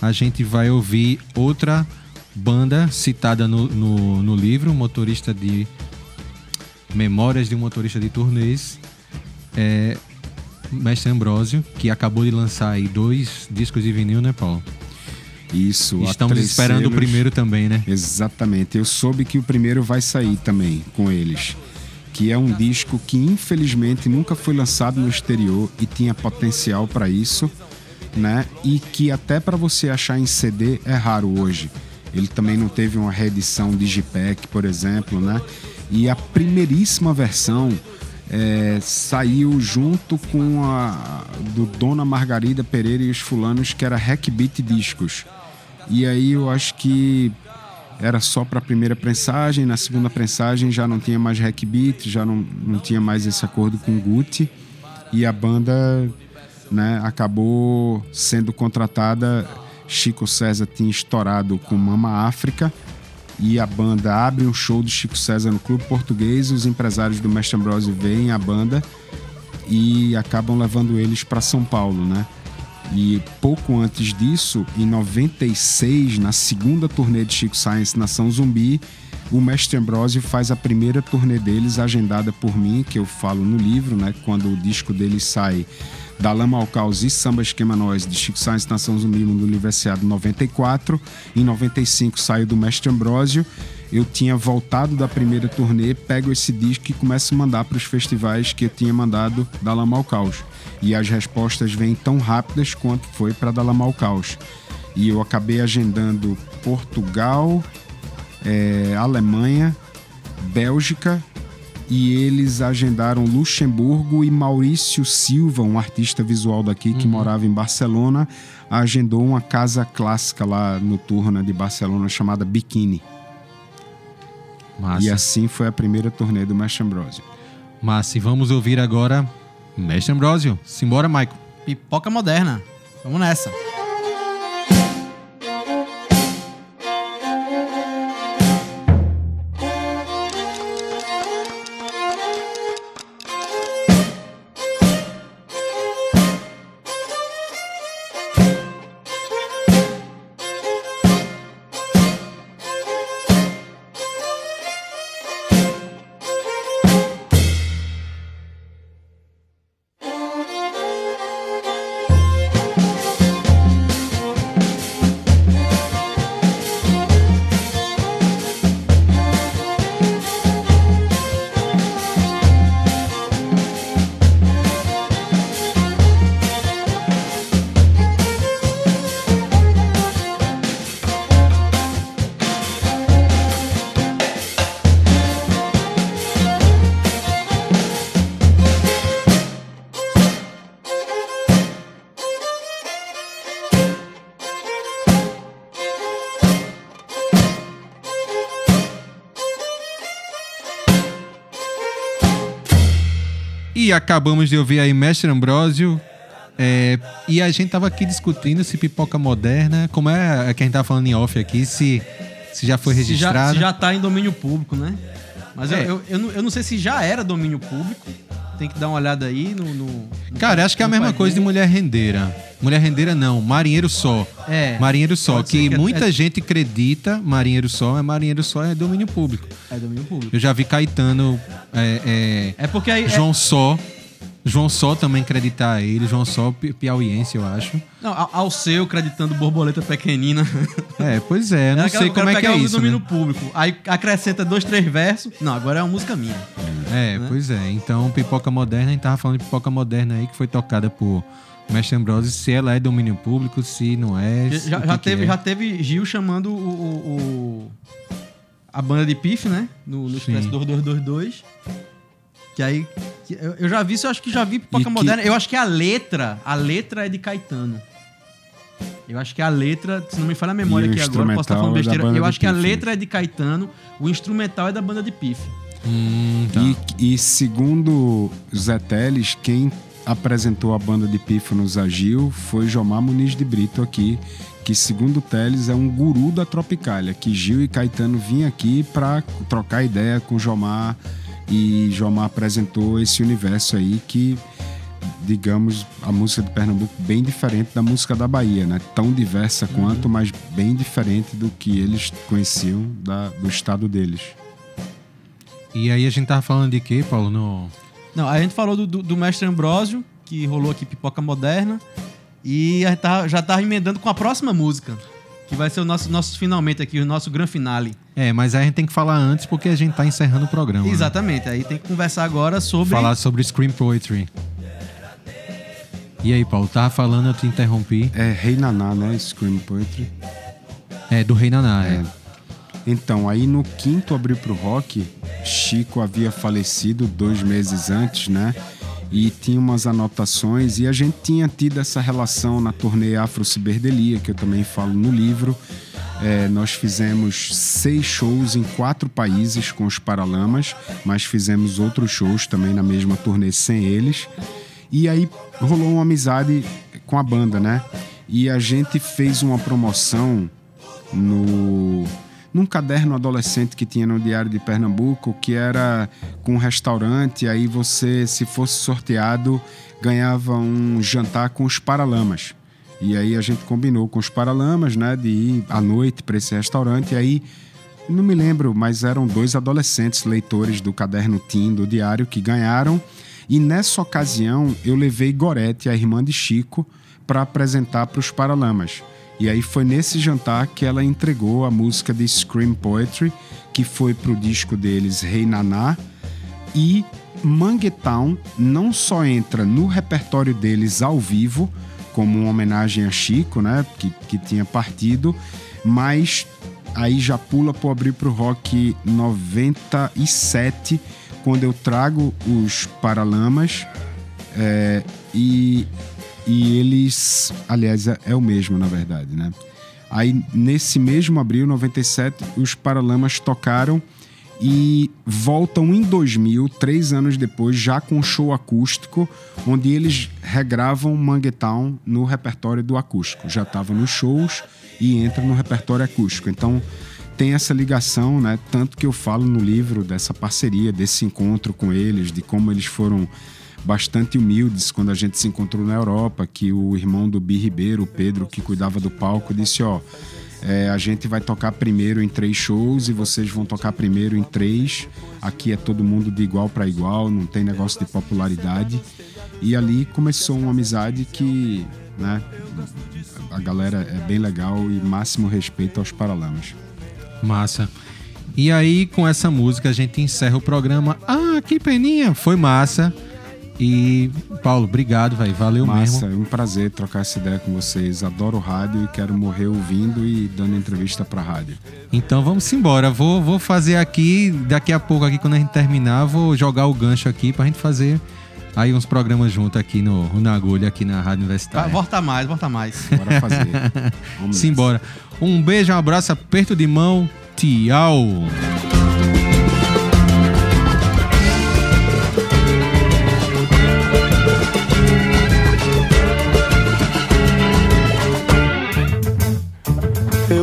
[SPEAKER 5] a gente vai ouvir outra banda citada no, no, no livro, motorista de. Memórias de um motorista de turnês. É. Mestre Ambrósio, que acabou de lançar aí dois discos de vinil, né, Paulo?
[SPEAKER 6] Isso,
[SPEAKER 5] Estamos esperando o
[SPEAKER 6] selos.
[SPEAKER 5] primeiro também, né?
[SPEAKER 6] Exatamente. Eu soube que o primeiro vai sair também com eles. Que é um disco que infelizmente nunca foi lançado no exterior e tinha potencial para isso, né? E que até para você achar em CD é raro hoje. Ele também não teve uma reedição Digipack, por exemplo, né? E a primeiríssima versão é, saiu junto com a do Dona Margarida Pereira e os fulanos, que era Hackbeat Discos. E aí eu acho que era só para a primeira prensagem, na segunda prensagem já não tinha mais Hackbeat, já não, não tinha mais esse acordo com o Gucci e a banda né, acabou sendo contratada. Chico César tinha estourado com Mama África e a banda abre um show do Chico César no Clube Português. Os empresários do Mestre Ambrosio veem a banda e acabam levando eles para São Paulo, né? E pouco antes disso, em 96, na segunda turnê de Chico Science Nação Zumbi, o Mestre Ambrosio faz a primeira turnê deles, agendada por mim, que eu falo no livro, né? Quando o disco deles sai da Lama ao Caos e Samba Esquema Nós, de Chico Science Nação Zumbi, Mundo Universiado 94. Em 95 saiu do Mestre Ambrosio. Eu tinha voltado da primeira turnê, pego esse disco e começo a mandar para os festivais que eu tinha mandado da Lama ao Caos. E as respostas vêm tão rápidas quanto foi para da Lama ao Caos. E eu acabei agendando Portugal, eh, Alemanha, Bélgica e eles agendaram Luxemburgo e Maurício Silva, um artista visual daqui que morava em Barcelona, agendou uma casa clássica lá noturna de Barcelona chamada Bikini.
[SPEAKER 5] Massa.
[SPEAKER 6] E assim foi a primeira turnê do Mestre Ambrosio.
[SPEAKER 5] Massa. E vamos ouvir agora Mestre Ambrósio. Simbora, Maico.
[SPEAKER 2] Pipoca moderna. Vamos nessa.
[SPEAKER 5] E acabamos de ouvir aí Mestre Ambrósio. é, e a gente tava aqui discutindo se pipoca moderna, como é que a gente tava falando em off aqui, se, se já foi
[SPEAKER 2] Se já, se já tá em domínio público, né? Mas eu-
[SPEAKER 5] É.
[SPEAKER 2] eu, eu, não, eu não sei se já era domínio público. Tem que dar uma olhada aí no. no- no-
[SPEAKER 5] Cara, acho que é a mesma coisa de mulher rendeira. Mulher rendeira não, marinheiro só.
[SPEAKER 2] É.
[SPEAKER 5] Marinheiro só, que,
[SPEAKER 2] que é-
[SPEAKER 5] muita
[SPEAKER 2] é-
[SPEAKER 5] gente acredita marinheiro só, mas marinheiro só é domínio público.
[SPEAKER 2] É domínio público.
[SPEAKER 5] Eu já vi Caetano, é, é,
[SPEAKER 2] É porque aí. é-
[SPEAKER 5] João Só, João Só também acreditar ele, João Só pi- piauiense, eu acho.
[SPEAKER 2] Não, ao, seu, creditando borboleta pequenina.
[SPEAKER 5] É, pois é, não
[SPEAKER 2] Era
[SPEAKER 5] sei como é que é isso,
[SPEAKER 2] domínio
[SPEAKER 5] né?
[SPEAKER 2] público. Aí acrescenta dois, três versos. Não, agora é uma música minha.
[SPEAKER 5] É,
[SPEAKER 2] né?
[SPEAKER 5] pois é. Então, Pipoca Moderna, a gente tava falando de Pipoca Moderna aí, que foi tocada por Mestre Ambrosio, se ela é domínio público, se não é.
[SPEAKER 2] Já, já
[SPEAKER 5] que que
[SPEAKER 2] teve,
[SPEAKER 5] é.
[SPEAKER 2] já teve Gil chamando o, o- o- a banda de Pif, né? No, no Expresso
[SPEAKER 5] Sim.
[SPEAKER 2] 2222. Que aí. que eu, eu já vi isso, eu acho que já vi Pipoca
[SPEAKER 6] que-
[SPEAKER 2] Moderna. Eu acho que a letra. A letra é de Caetano. Eu acho que a letra, se não me falha a memória
[SPEAKER 6] E o
[SPEAKER 2] aqui agora, posso estar falando
[SPEAKER 6] é da
[SPEAKER 2] besteira.
[SPEAKER 6] banda
[SPEAKER 2] Eu
[SPEAKER 6] de
[SPEAKER 2] acho que a letra é de Caetano, o instrumental é da banda de Pif.
[SPEAKER 5] Hum, tá.
[SPEAKER 6] E, e segundo Zé Teles, quem apresentou a banda de pífanos a Gil foi Jomar Muniz de Brito aqui, que segundo Teles é um guru da Tropicália, que Gil e Caetano vinham aqui para trocar ideia com Jomar e Jomar apresentou esse universo aí que digamos, a música de Pernambuco bem diferente da música da Bahia, né? Tão diversa quanto, mas bem diferente do que eles conheciam da- do estado deles.
[SPEAKER 5] E aí a gente tava falando de quê, Paulo? No...
[SPEAKER 2] Não, a gente falou do, do, do Mestre Ambrósio, que rolou aqui Pipoca Moderna. E a gente tá- já tá emendando com a próxima música. Que vai ser o nosso, nosso finalmente aqui, o nosso gran finale.
[SPEAKER 5] É, mas aí a gente tem que falar antes porque a gente tá encerrando o programa. né?
[SPEAKER 2] Exatamente. Aí tem que conversar agora sobre.
[SPEAKER 5] Falar sobre Scream Poetry. E aí, Paulo, tava falando, eu te interrompi.
[SPEAKER 6] É Rei Naná, né? Scream Poetry.
[SPEAKER 5] É, do Rei Naná, é.
[SPEAKER 6] Então, aí no quinto Abril pro Rock, Chico havia falecido dois meses antes, né? E tinha umas anotações, e a gente tinha tido essa relação na turnê Afro Ciberdelia, que eu também falo no livro. É, nós fizemos seis shows em quatro países com os Paralamas, mas fizemos outros shows também na mesma turnê sem eles. E aí rolou uma amizade com a banda, né? E a gente fez uma promoção no num caderno adolescente que tinha no Diário de Pernambuco, que era com um restaurante, aí você, se fosse sorteado, ganhava um jantar com os Paralamas. E aí a gente combinou com os Paralamas, né, de ir à noite para esse restaurante, e aí não me lembro, mas eram dois adolescentes leitores do caderno Tim do diário que ganharam. E nessa ocasião eu levei Gorete, a irmã de Chico, para apresentar para os Paralamas. E aí foi nesse jantar que ela entregou a música de Scream Poetry, que foi pro disco deles Rei Naná. E Manguetown não só entra no repertório deles ao vivo, como uma homenagem a Chico, né, que, que tinha partido, mas aí já pula pro Abrir pro Rock 97, quando eu trago os Paralamas é, e, e eles, aliás, é, é o mesmo na verdade, né? Aí nesse mesmo abril 97, os Paralamas tocaram e voltam em 2000, três anos depois, já com show acústico, onde eles regravam Manguetown no repertório do acústico. Já estava nos shows e entra no repertório acústico. Então tem essa ligação, né? Tanto que eu falo no livro dessa parceria, desse encontro com eles, de como eles foram bastante humildes quando a gente se encontrou na Europa, que o irmão do Bi Ribeiro, Pedro, que cuidava do palco, disse, ó, é, a gente vai tocar primeiro em três shows e vocês vão tocar primeiro em três. Aqui é todo mundo de igual para igual, não tem negócio de popularidade. E ali começou uma amizade que, né, a galera é bem legal e máximo respeito aos Paralamas.
[SPEAKER 5] Massa. E aí, com essa música, a gente encerra o programa. Ah, que peninha! Foi massa. E, Paulo, obrigado, velho. Valeu
[SPEAKER 6] Massa,
[SPEAKER 5] mesmo.
[SPEAKER 6] é um prazer trocar essa ideia com vocês. Adoro rádio e quero morrer ouvindo e dando entrevista pra rádio.
[SPEAKER 5] Então vamos embora. Vou, vou fazer aqui, daqui a pouco, aqui quando a gente terminar, vou jogar o gancho aqui pra gente fazer aí uns programas juntos aqui no, na agulha, aqui na Rádio Universitária.
[SPEAKER 2] volta mais, volta mais.
[SPEAKER 6] Bora fazer. Vamos
[SPEAKER 5] Simbora. Um beijo, um abraço, aperto de mão. Tchau.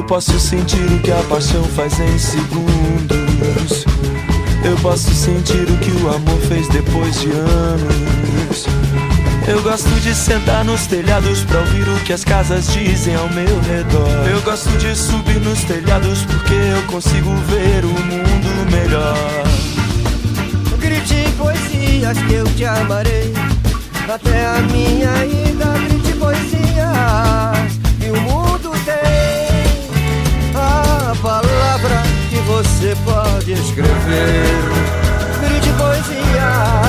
[SPEAKER 10] Posso sentir o que a paixão faz em segundos. Eu posso sentir o que o amor fez depois de anos. Eu gosto de sentar nos telhados pra ouvir o que as casas dizem ao meu redor. Eu gosto de subir nos telhados porque eu consigo ver o mundo melhor.
[SPEAKER 11] Grite em poesias que eu te amarei Até a minha ida grite poesias palavra que você pode escrever. Grite poesia.